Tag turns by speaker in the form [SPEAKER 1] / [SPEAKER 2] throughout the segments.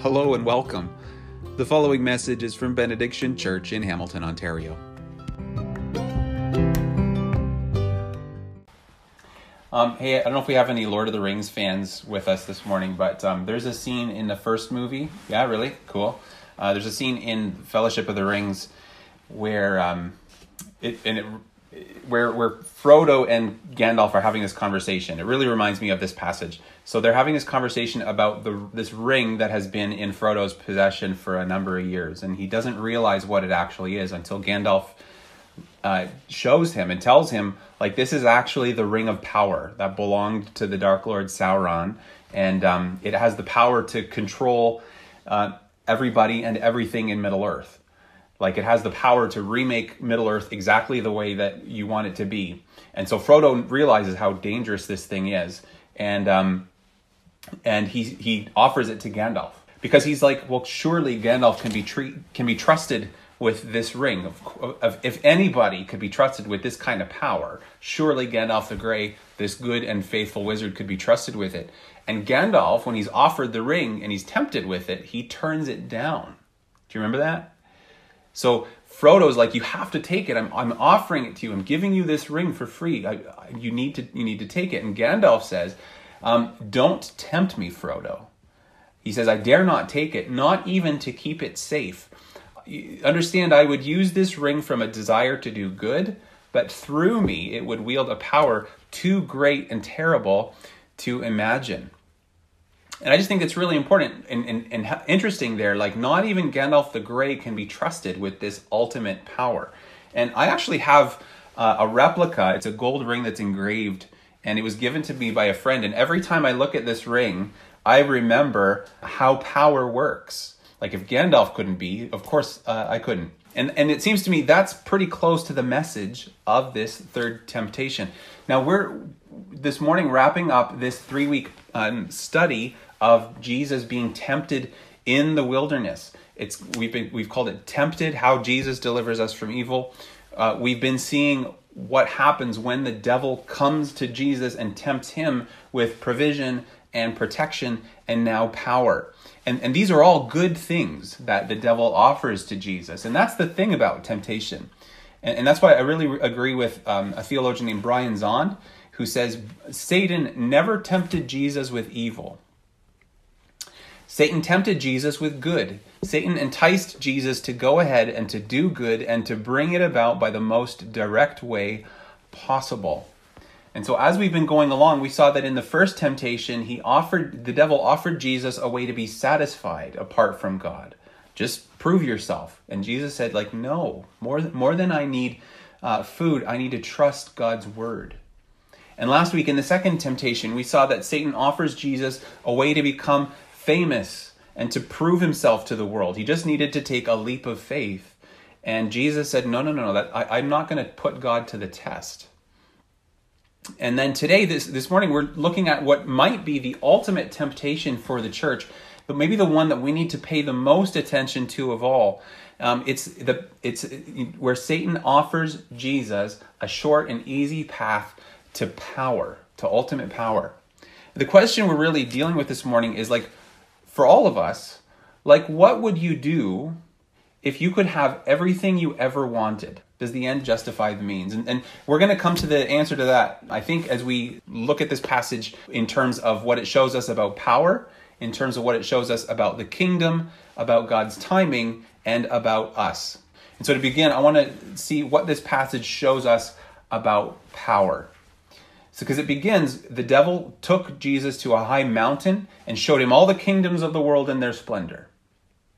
[SPEAKER 1] Hello and welcome. The following message is from Benediction Church in Hamilton, Ontario. Um, hey, I don't know if we have any Lord of the Rings fans with us this morning, but um, there's a scene in the first movie. Yeah, really? Cool. Uh, there's a scene in Fellowship of the Rings where um, it, and it, where where Frodo and Gandalf are having this conversation. It really reminds me of this passage. So they're having this conversation about the this ring that has been in Frodo's possession for a number of years, and he doesn't realize what it actually is until Gandalf uh, shows him and tells him like this is actually the ring of power that belonged to the Dark Lord Sauron, and um, it has the power to control uh, everybody and everything in Middle Earth. Like it has the power to remake Middle Earth exactly the way that you want it to be. And so Frodo realizes how dangerous this thing is, and um, and he he offers it to Gandalf because he's like, well, surely Gandalf can be treat can be trusted with this ring. Of, of, if anybody could be trusted with this kind of power, surely Gandalf the Grey, this good and faithful wizard, could be trusted with it. And Gandalf, when he's offered the ring and he's tempted with it, he turns it down. Do you remember that? So Frodo's like, you have to take it. I'm, I'm offering it to you. I'm giving you this ring for free. I, I, you need to you need to take it. And Gandalf says, um, don't tempt me, Frodo. He says, I dare not take it, not even to keep it safe. Understand, I would use this ring from a desire to do good, but through me it would wield a power too great and terrible to imagine and I just think it's really important and, and, and interesting there. Like, not even Gandalf the Grey can be trusted with this ultimate power. And I actually have uh, a replica. It's a gold ring that's engraved, and it was given to me by a friend. And every time I look at this ring, I remember how power works. Like, if Gandalf couldn't be, of course uh, I couldn't. And, and it seems to me that's pretty close to the message of this third temptation. Now, we're this morning wrapping up this three week um, study of Jesus being tempted in the wilderness. It's we've been we've called it tempted how Jesus delivers us from evil. Uh, we've been seeing what happens when the devil comes to Jesus and tempts him with provision and protection and now power. And, and these are all good things that the devil offers to Jesus. And that's the thing about temptation. And, and that's why I really agree with um, a theologian named Brian Zahnd, who says Satan never tempted Jesus with evil. Satan tempted Jesus with good. Satan enticed Jesus to go ahead and to do good and to bring it about by the most direct way possible. And so as we've been going along, we saw that in the first temptation, he offered the devil offered Jesus a way to be satisfied apart from God. Just prove yourself. And Jesus said like, "No, more more than I need uh, food, I need to trust God's word." And last week in the second temptation, we saw that Satan offers Jesus a way to become famous and to prove himself to the world. He just needed to take a leap of faith. And Jesus said, No, no, no, no, that, I, I'm not going to put God to the test. And then today, this, this morning, we're looking at what might be the ultimate temptation for the church, but maybe the one that we need to pay the most attention to of all. Um, it's the it's where Satan offers Jesus a short and easy path to power, to ultimate power. The question we're really dealing with this morning is like, for all of us, like what would you do if you could have everything you ever wanted? Does the end justify the means? And, and we're going to come to the answer to that, I think, as we look at this passage in terms of what it shows us about power, in terms of what it shows us about the kingdom, about God's timing, and about us. And so to begin, I want to see what this passage shows us about power. So, because it begins, the devil took Jesus to a high mountain and showed him all the kingdoms of the world in their splendor.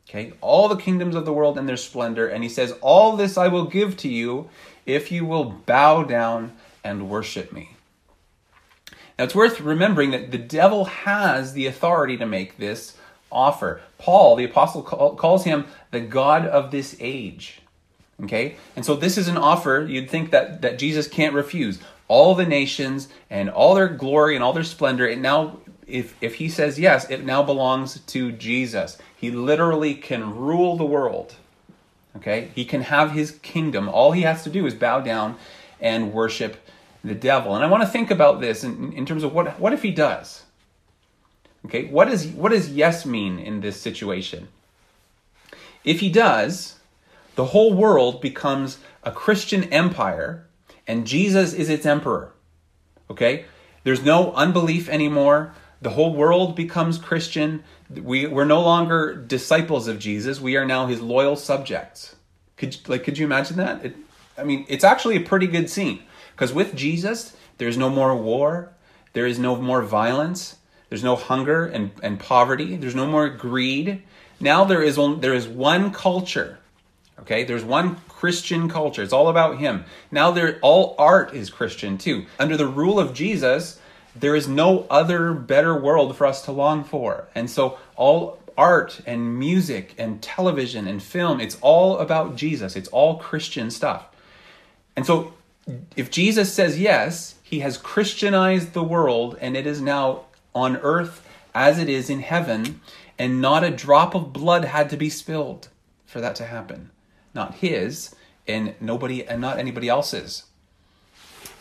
[SPEAKER 1] Okay, all the kingdoms of the world in their splendor. And he says, All this I will give to you if you will bow down and worship me. Now, it's worth remembering that the devil has the authority to make this offer. Paul, the apostle, calls him the God of this age. Okay? And so this is an offer you'd think that, that Jesus can't refuse all the nations and all their glory and all their splendor. It now, if, if he says yes, it now belongs to Jesus. He literally can rule the world. Okay? He can have his kingdom. All he has to do is bow down and worship the devil. And I want to think about this in, in terms of what, what if he does? Okay, what, is, what does yes mean in this situation? If he does, the whole world becomes a Christian empire and Jesus is its emperor. Okay? There's no unbelief anymore. The whole world becomes Christian. We, we're no longer disciples of Jesus. We are now his loyal subjects. Could, like, could you imagine that? It, I mean, it's actually a pretty good scene. Because with Jesus, there's no more war, there is no more violence, there's no hunger and, and poverty, there's no more greed. Now there is, only, there is one culture. Okay, there's one Christian culture. It's all about him. Now there all art is Christian too. Under the rule of Jesus, there is no other better world for us to long for. And so all art and music and television and film, it's all about Jesus. It's all Christian stuff. And so if Jesus says yes, he has Christianized the world and it is now on earth as it is in heaven, and not a drop of blood had to be spilled for that to happen. Not his, and nobody and not anybody else's.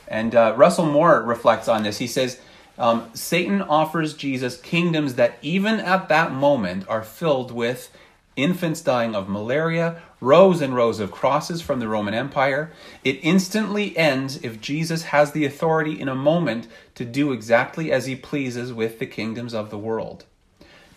[SPEAKER 1] And uh, Russell Moore reflects on this. He says, um, Satan offers Jesus kingdoms that even at that moment are filled with infants dying of malaria, rows and rows of crosses from the Roman Empire. It instantly ends if Jesus has the authority in a moment to do exactly as he pleases with the kingdoms of the world.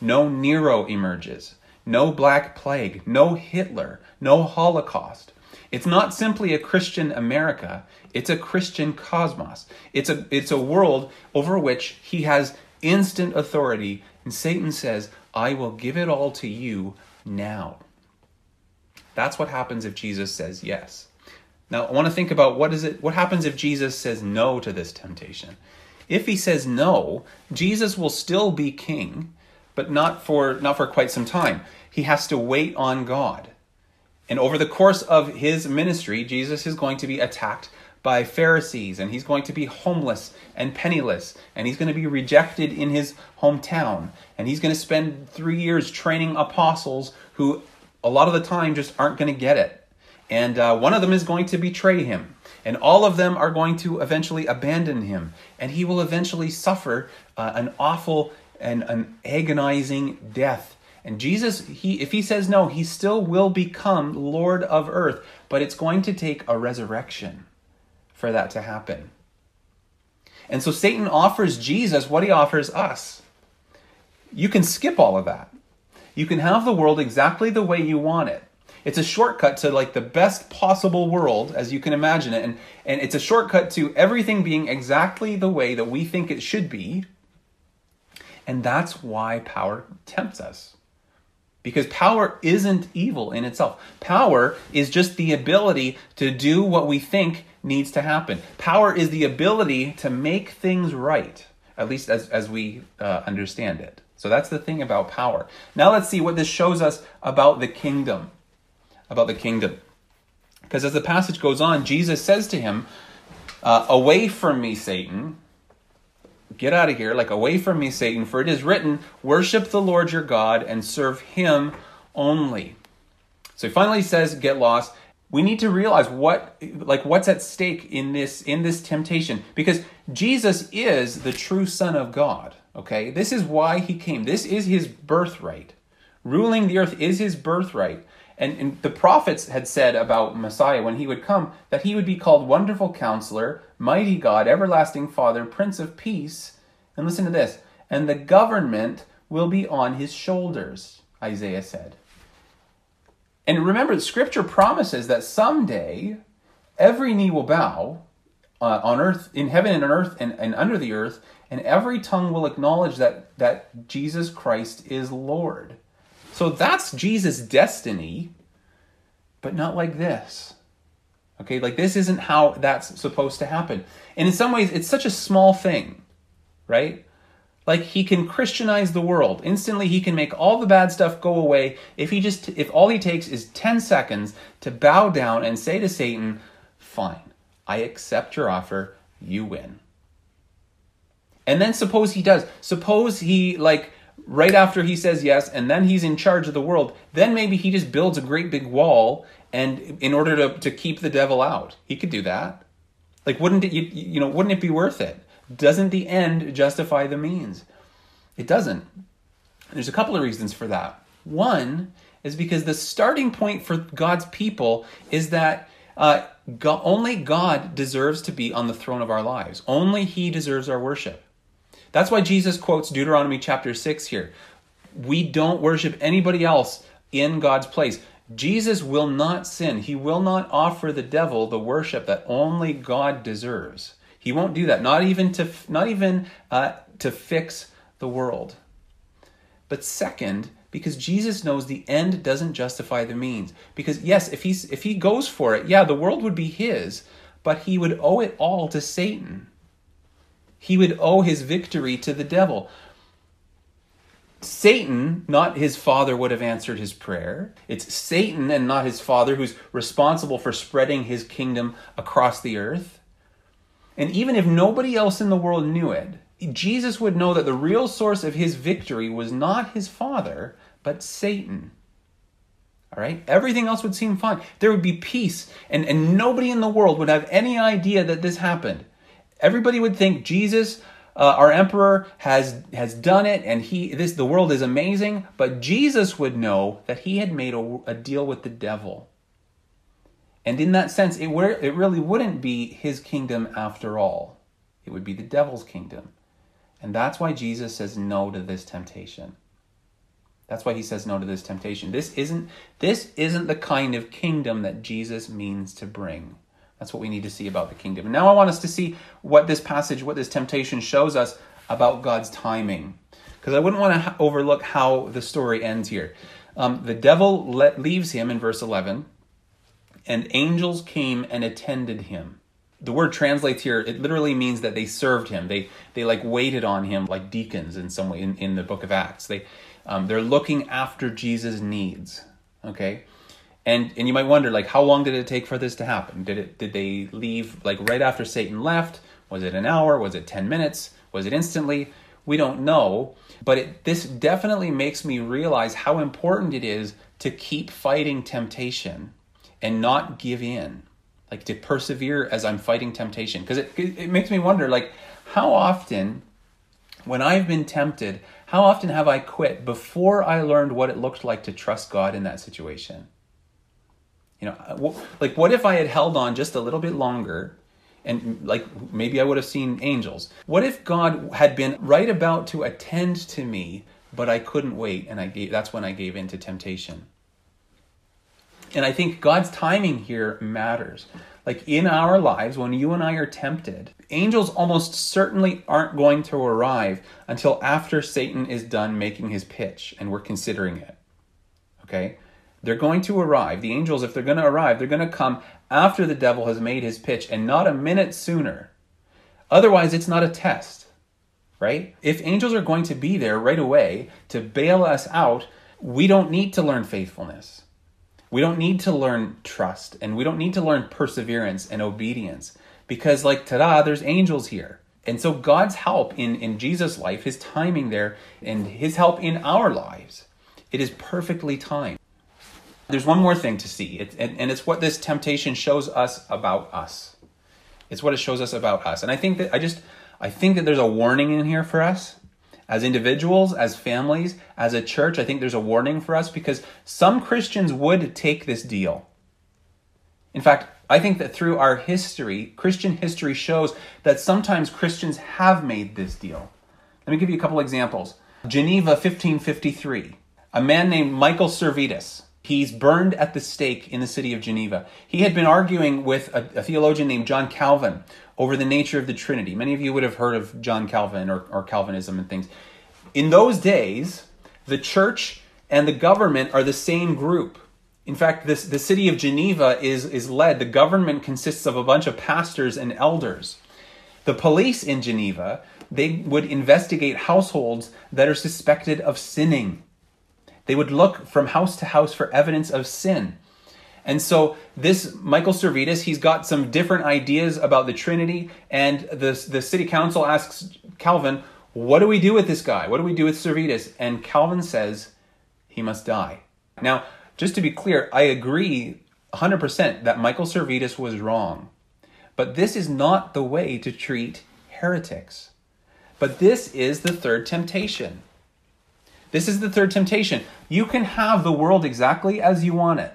[SPEAKER 1] No Nero emerges, no Black Plague, no Hitler, no Holocaust. It's not simply a Christian America, it's a Christian cosmos. It's a, it's a world over which he has instant authority. And Satan says, I will give it all to you now. That's what happens if Jesus says yes. Now, I want to think about what is it what happens if Jesus says no to this temptation? If he says no, Jesus will still be king, but not for not for quite some time. He has to wait on God. And over the course of his ministry, Jesus is going to be attacked by Pharisees, and he's going to be homeless and penniless, and he's going to be rejected in his hometown, and he's going to spend three years training apostles who, a lot of the time, just aren't going to get it. And uh, one of them is going to betray him, and all of them are going to eventually abandon him, and he will eventually suffer uh, an awful and an agonizing death. And Jesus, he, if he says no, he still will become Lord of earth, but it's going to take a resurrection for that to happen. And so Satan offers Jesus what he offers us. You can skip all of that. You can have the world exactly the way you want it. It's a shortcut to like the best possible world as you can imagine it. And, and it's a shortcut to everything being exactly the way that we think it should be. And that's why power tempts us. Because power isn't evil in itself. Power is just the ability to do what we think needs to happen. Power is the ability to make things right, at least as, as we uh, understand it. So that's the thing about power. Now let's see what this shows us about the kingdom. About the kingdom. Because as the passage goes on, Jesus says to him, uh, Away from me, Satan. Get out of here, like away from me, Satan, for it is written, Worship the Lord your God and serve him only. So he finally says, Get lost. We need to realize what like what's at stake in this in this temptation because Jesus is the true son of God okay? This is why he came. This is his birthright. Ruling the earth is his birthright and, and the prophets had said about Messiah when he would come that he would be called wonderful counselor mighty God everlasting father prince of peace. And listen to this. And the government will be on his shoulders Isaiah said. And remember, Scripture promises that someday every knee will bow uh, on earth, in heaven and on earth, and, and under the earth, and every tongue will acknowledge that, that Jesus Christ is Lord. So that's Jesus' destiny, but not like this. Okay, like this isn't how that's supposed to happen. And in some ways, it's such a small thing, right? Like he can Christianize the world. Instantly he can make all the bad stuff go away if he just if all he takes is 10 seconds to bow down and say to Satan, "Fine. I accept your offer. You win." And then suppose he does. Suppose he like right after he says yes and then he's in charge of the world, then maybe he just builds a great big wall and in order to to keep the devil out. He could do that. Like wouldn't it you, you know, wouldn't it be worth it? Doesn't the end justify the means? It doesn't. There's a couple of reasons for that. One is because the starting point for God's people is that uh, God, only God deserves to be on the throne of our lives. Only He deserves our worship. That's why Jesus quotes Deuteronomy chapter 6 here. We don't worship anybody else in God's place. Jesus will not sin. He will not offer the devil the worship that only God deserves. He won't do that. Not even to not even uh, to fix the world. But second, because Jesus knows the end doesn't justify the means. Because yes, if he's if he goes for it, yeah, the world would be his, but he would owe it all to Satan. He would owe his victory to the devil. Satan, not his father, would have answered his prayer. It's Satan and not his father who's responsible for spreading his kingdom across the earth. And even if nobody else in the world knew it, Jesus would know that the real source of his victory was not his father, but Satan. All right? Everything else would seem fine. There would be peace, and, and nobody in the world would have any idea that this happened. Everybody would think Jesus uh, our emperor has has done it and he this the world is amazing but jesus would know that he had made a, a deal with the devil. And in that sense it, were, it really wouldn't be his kingdom after all. It would be the devil's kingdom. And that's why jesus says no to this temptation. That's why he says no to this temptation. This isn't this isn't the kind of kingdom that jesus means to bring that's what we need to see about the kingdom. And now I want us to see what this passage, what this temptation shows us about God's timing. Because I wouldn't want to ha- overlook how the story ends here. Um, the devil let, leaves him in verse 11, and angels came and attended him. The word translates here, it literally means that they served him. They, they like waited on him like deacons in some way in, in the book of Acts. They, um, they're looking after Jesus' needs. Okay? And and you might wonder like how long did it take for this to happen? Did it did they leave like right after satan left? Was it an hour? Was it 10 minutes? Was it instantly? We don't know. But it, this definitely makes me realize how important it is to keep fighting temptation and not give in. Like to persevere as i'm fighting temptation. Because it, it makes me wonder like how often when i've been tempted how often have i quit before i learned what it looked like to trust god in that situation you know, uh, like what if I had held on just a little bit longer and like maybe I would have seen angels. What if God had been right about to attend to me, but I couldn't wait and I gave that's when I gave in to temptation. And I think God's timing here matters. Like in our lives, when you and I are tempted, angels almost certainly aren't going to arrive until after Satan is done making his pitch and we're considering it. Okay? They're going to arrive. The angels, if they're going to arrive, they're going to come after the devil has made his pitch and not a minute sooner. Otherwise, it's not a test, right? If angels are going to be there right away to bail us out, we don't need to learn faithfulness. We don't need to learn trust and we don't need to learn perseverance and obedience because, like, ta da, there's angels here. And so, God's help in, in Jesus' life, his timing there, and his help in our lives, it is perfectly timed. There's one more thing to see, it, and, and it's what this temptation shows us about us. It's what it shows us about us. And I think that I just, I think that there's a warning in here for us as individuals, as families, as a church. I think there's a warning for us because some Christians would take this deal. In fact, I think that through our history, Christian history shows that sometimes Christians have made this deal. Let me give you a couple examples. Geneva 1553. A man named Michael Servetus He's burned at the stake in the city of Geneva. He had been arguing with a, a, theologian named John Calvin over the nature of the Trinity. Many of you would have heard of John Calvin or, or Calvinism and things. In those days, the church and the government are the same group. In fact, this, the city of Geneva is, is led, the government consists of a bunch of pastors and elders. The police in Geneva, they would investigate households that are suspected of sinning they would look from house to house for evidence of sin. And so this Michael Servetus, he's got some different ideas about the Trinity, and the, the city council asks Calvin, what do we do with this guy? What do we do with Servetus? And Calvin says, he must die. Now, just to be clear, I agree 100% that Michael Servetus was wrong. But this is not the way to treat heretics. But this is the third temptation. This is the third temptation. You can have the world exactly as you want it.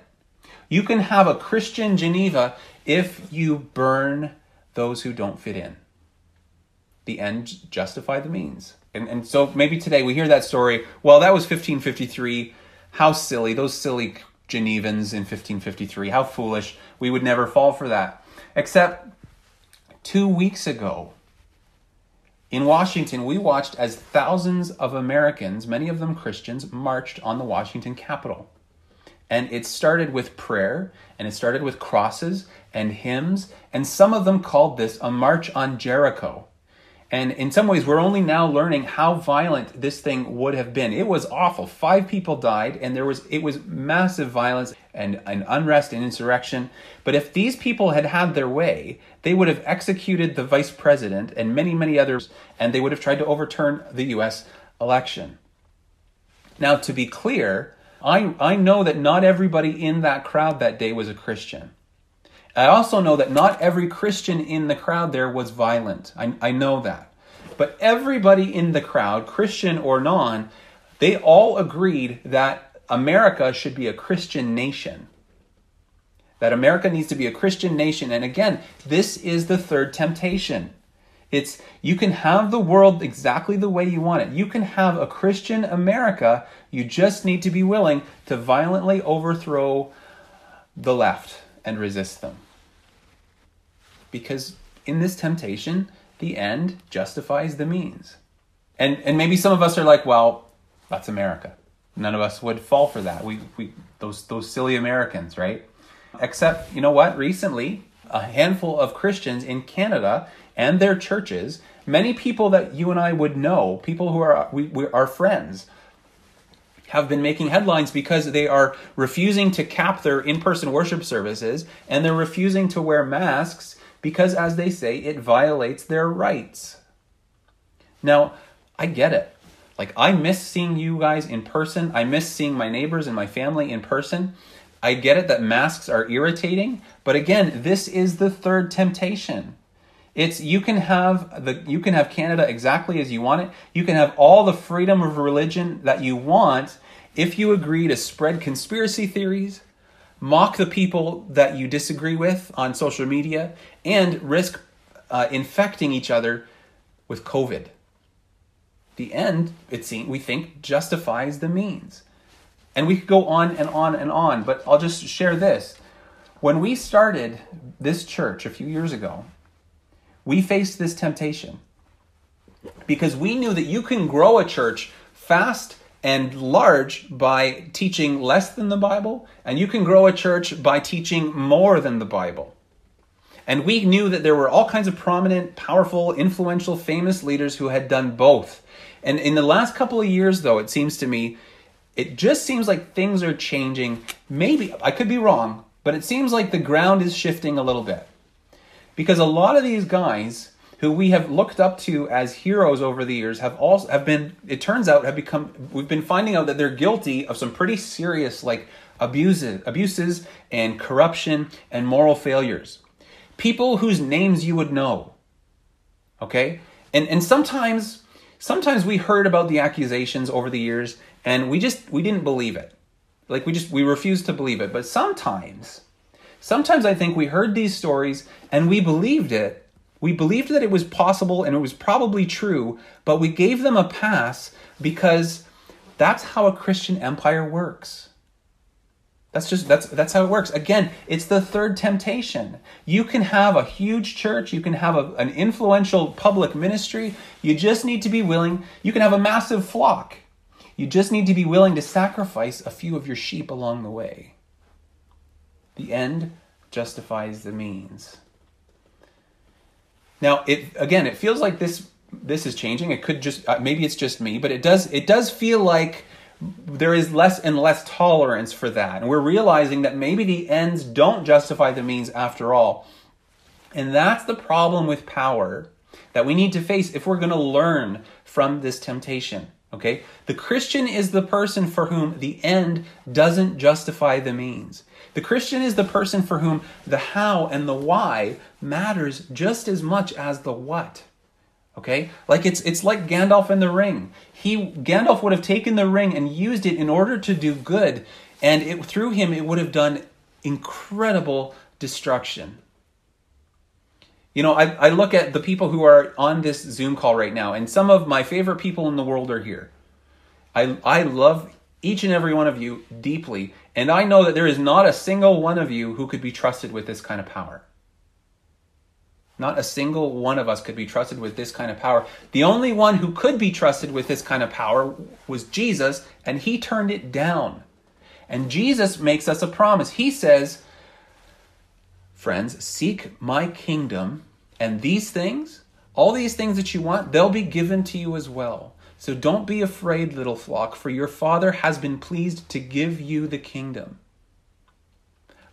[SPEAKER 1] You can have a Christian Geneva if you burn those who don't fit in. The end justify the means. And, and so maybe today we hear that story. Well, that was 1553. How silly. Those silly Genevans in 1553. How foolish. We would never fall for that. Except two weeks ago, in Washington, we watched as thousands of Americans, many of them Christians, marched on the Washington Capitol. And it started with prayer, and it started with crosses and hymns, and some of them called this a March on Jericho. And in some ways, we're only now learning how violent this thing would have been. It was awful. Five people died, and there was it was massive violence and, and unrest and insurrection. But if these people had had their way, they would have executed the vice president and many, many others, and they would have tried to overturn the U.S. election. Now, to be clear, I, I know that not everybody in that crowd that day was a Christian. I also know that not every Christian in the crowd there was violent. I, I know that. But everybody in the crowd, Christian or non, they all agreed that America should be a Christian nation. That America needs to be a Christian nation. And again, this is the third temptation. It's you can have the world exactly the way you want it. You can have a Christian America. You just need to be willing to violently overthrow the left and resist them. Because in this temptation, the end justifies the means. And and maybe some of us are like, well, that's America. None of us would fall for that. We we those those silly Americans, right? Except, you know what? Recently, a handful of Christians in Canada and their churches, many people that you and I would know, people who are we, we are friends, have been making headlines because they are refusing to cap their in-person worship services and they're refusing to wear masks because, as they say, it violates their rights. Now, I get it. Like, I miss seeing you guys in person. I miss seeing my neighbors and my family in person. I get it that masks are irritating, but again, this is the third temptation. It's you can have the you can have Canada exactly as you want it. You can have all the freedom of religion that you want if you agree to spread conspiracy theories, mock the people that you disagree with on social media, and risk uh, infecting each other with COVID. The end, it seems, we think, justifies the means. And we could go on and on and on, but I'll just share this. When we started this church a few years ago, we faced this temptation because we knew that you can grow a church fast and large by teaching less than the Bible, and you can grow a church by teaching more than the Bible. And we knew that there were all kinds of prominent, powerful, influential, famous leaders who had done both. And in the last couple of years, though, it seems to me, it just seems like things are changing. Maybe, I could be wrong, but it seems like the ground is shifting a little bit. Because a lot of these guys who we have looked up to as heroes over the years have also have been it turns out have become we've been finding out that they're guilty of some pretty serious like abuses abuses and corruption and moral failures. People whose names you would know okay? And and sometimes sometimes we heard about the accusations over the years and we just we didn't believe it. Like we just we refused to believe it. But sometimes sometimes i think we heard these stories and we believed it we believed that it was possible and it was probably true, but we gave them a pass because that's how a Christian empire works. That's just that's that's how it works. Again, it's the third temptation. You can have a huge church, you can have a, an influential public ministry. You just need to be willing. You can have a massive flock. You just need to be willing to sacrifice a few of your sheep along the way. The end justifies the means. Now, it again, it feels like this this is changing. It could just uh, maybe it's just me, but it does it does feel like there is less and less tolerance for that. And we're realizing that maybe the ends don't justify the means after all. And that's the problem with power that we need to face if we're going to learn from this temptation. Okay? The Christian is the person for whom the end doesn't justify the means. The Christian is the person for whom the how and the why matters just as much as the what. Okay? Like it's it's like Gandalf and the ring. He Gandalf would have taken the ring and used it in order to do good, and it through him it would have done incredible destruction. You know, I, I look at the people who are on this Zoom call right now, and some of my favorite people in the world are here. I, I love each and every one of you deeply, and I know that there is not a single one of you who could be trusted with this kind of power. Not a single one of us could be trusted with this kind of power. The only one who could be trusted with this kind of power was Jesus, and he turned it down. And Jesus makes us a promise. He says, Friends, seek my kingdom, and these things, all these things that you want, they'll be given to you as well. So don't be afraid, little flock, for your Father has been pleased to give you the kingdom.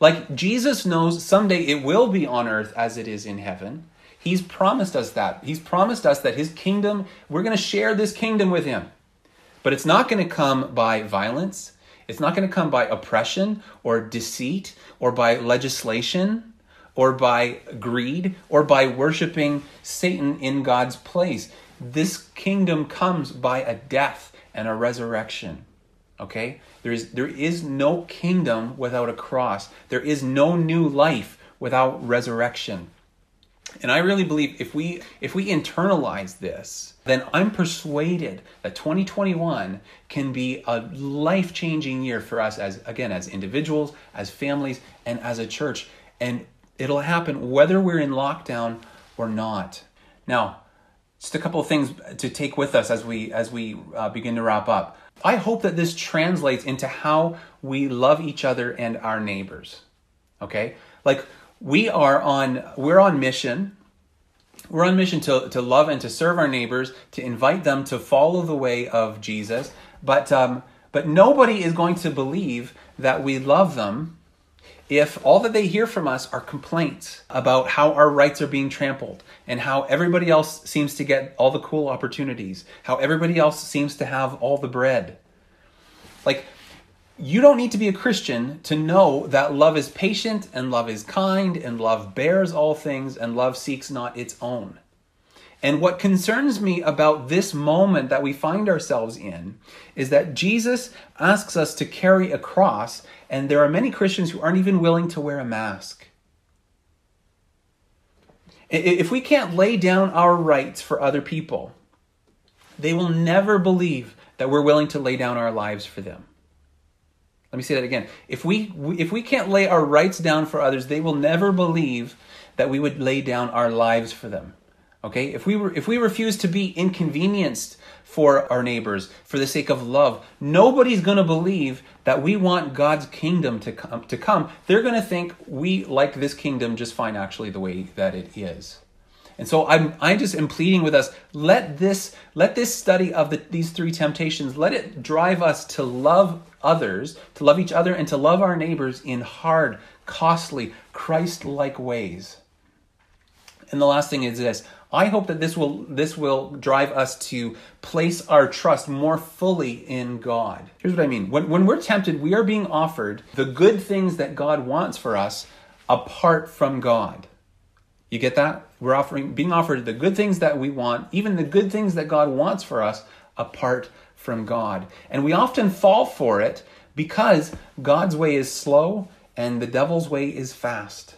[SPEAKER 1] Like Jesus knows someday it will be on earth as it is in heaven. He's promised us that. He's promised us that his kingdom, we're going to share this kingdom with him. But it's not going to come by violence. It's not going to come by oppression or deceit or by legislation or by greed or by worshiping Satan in God's place. This kingdom comes by a death and a resurrection. Okay? There is, there is no kingdom without a cross. There is no new life without resurrection. And I really believe if we if we internalize this, then I'm persuaded that 2021 can be a life-changing year for us as again as individuals, as families, and as a church. And it'll happen whether we're in lockdown or not. Now, just a couple of things to take with us as we as we uh, begin to wrap up. I hope that this translates into how we love each other and our neighbors. Okay? Like we are on we're on mission. We're on mission to, to love and to serve our neighbors, to invite them to follow the way of Jesus. But um, but nobody is going to believe that we love them if all that they hear from us are complaints about how our rights are being trampled and how everybody else seems to get all the cool opportunities, how everybody else seems to have all the bread. Like, you don't need to be a Christian to know that love is patient and love is kind and love bears all things and love seeks not its own. And what concerns me about this moment that we find ourselves in is that Jesus asks us to carry a cross, and there are many Christians who aren't even willing to wear a mask. If we can't lay down our rights for other people, they will never believe that we're willing to lay down our lives for them. Let me say that again. If we if we can't lay our rights down for others, they will never believe that we would lay down our lives for them. Okay? If we were if we refuse to be inconvenienced for our neighbors for the sake of love, nobody's going to believe that we want God's kingdom to come to come. They're going to think we like this kingdom just fine actually the way that it is. And so I'm I just am pleading with us, let this let this study of the, these three temptations, let it drive us to love others, to love each other and to love our neighbors in hard, costly, Christ-like ways. And the last thing is this I hope that this will this will drive us to place our trust more fully in God. Here's what I mean. When when we're tempted, we are being offered the good things that God wants for us apart from God. You get that? We're offering being offered the good things that we want, even the good things that God wants for us apart from God. And we often fall for it because God's way is slow and the devil's way is fast.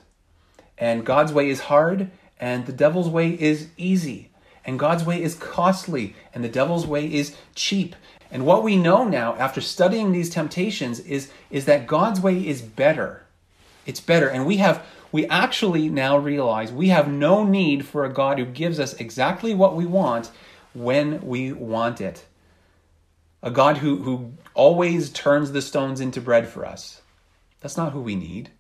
[SPEAKER 1] And God's way is hard and the devil's way is easy, and God's way is costly, and the devil's way is cheap. And what we know now after studying these temptations is, is that God's way is better. It's better. And we have we actually now realize we have no need for a God who gives us exactly what we want when we want it. A God who, who always turns the stones into bread for us. That's not who we need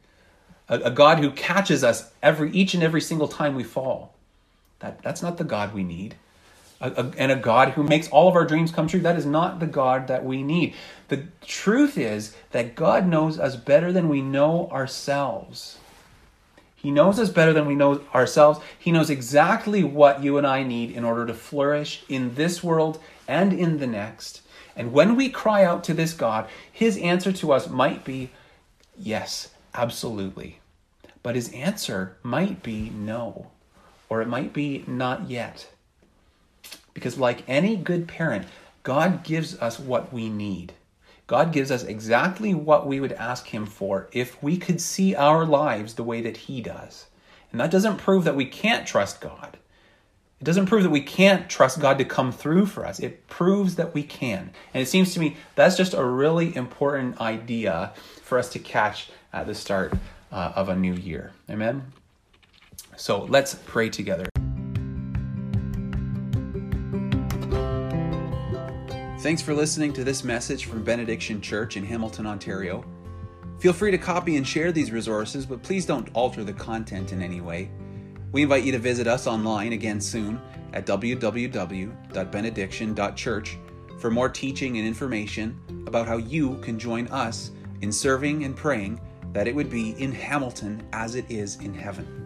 [SPEAKER 1] a, a God who catches us every each and every single time we fall. That, that's not the God we need. A, a, and a God who makes all of our dreams come true. That is not the God that we need. The truth is that God knows us better than we know ourselves. He knows us better than we know ourselves. He knows exactly what you and I need in order to flourish in this world and in the next. And when we cry out to this God, his answer to us might be yes, Absolutely. But his answer might be no, or it might be not yet. Because, like any good parent, God gives us what we need. God gives us exactly what we would ask Him for if we could see our lives the way that He does. And that doesn't prove that we can't trust God. It doesn't prove that we can't trust God to come through for us. It proves that we can. And it seems to me that's just a really important idea for us to catch at the start uh, of a new year. Amen? So let's pray together. Thanks for listening to this message from Benediction Church in Hamilton, Ontario. Feel free to copy and share these resources, but please don't alter the content in any way. We invite you to visit us online again soon at www.benediction.church for more teaching and information about how you can join us in serving and praying that it would be in Hamilton as it is in heaven.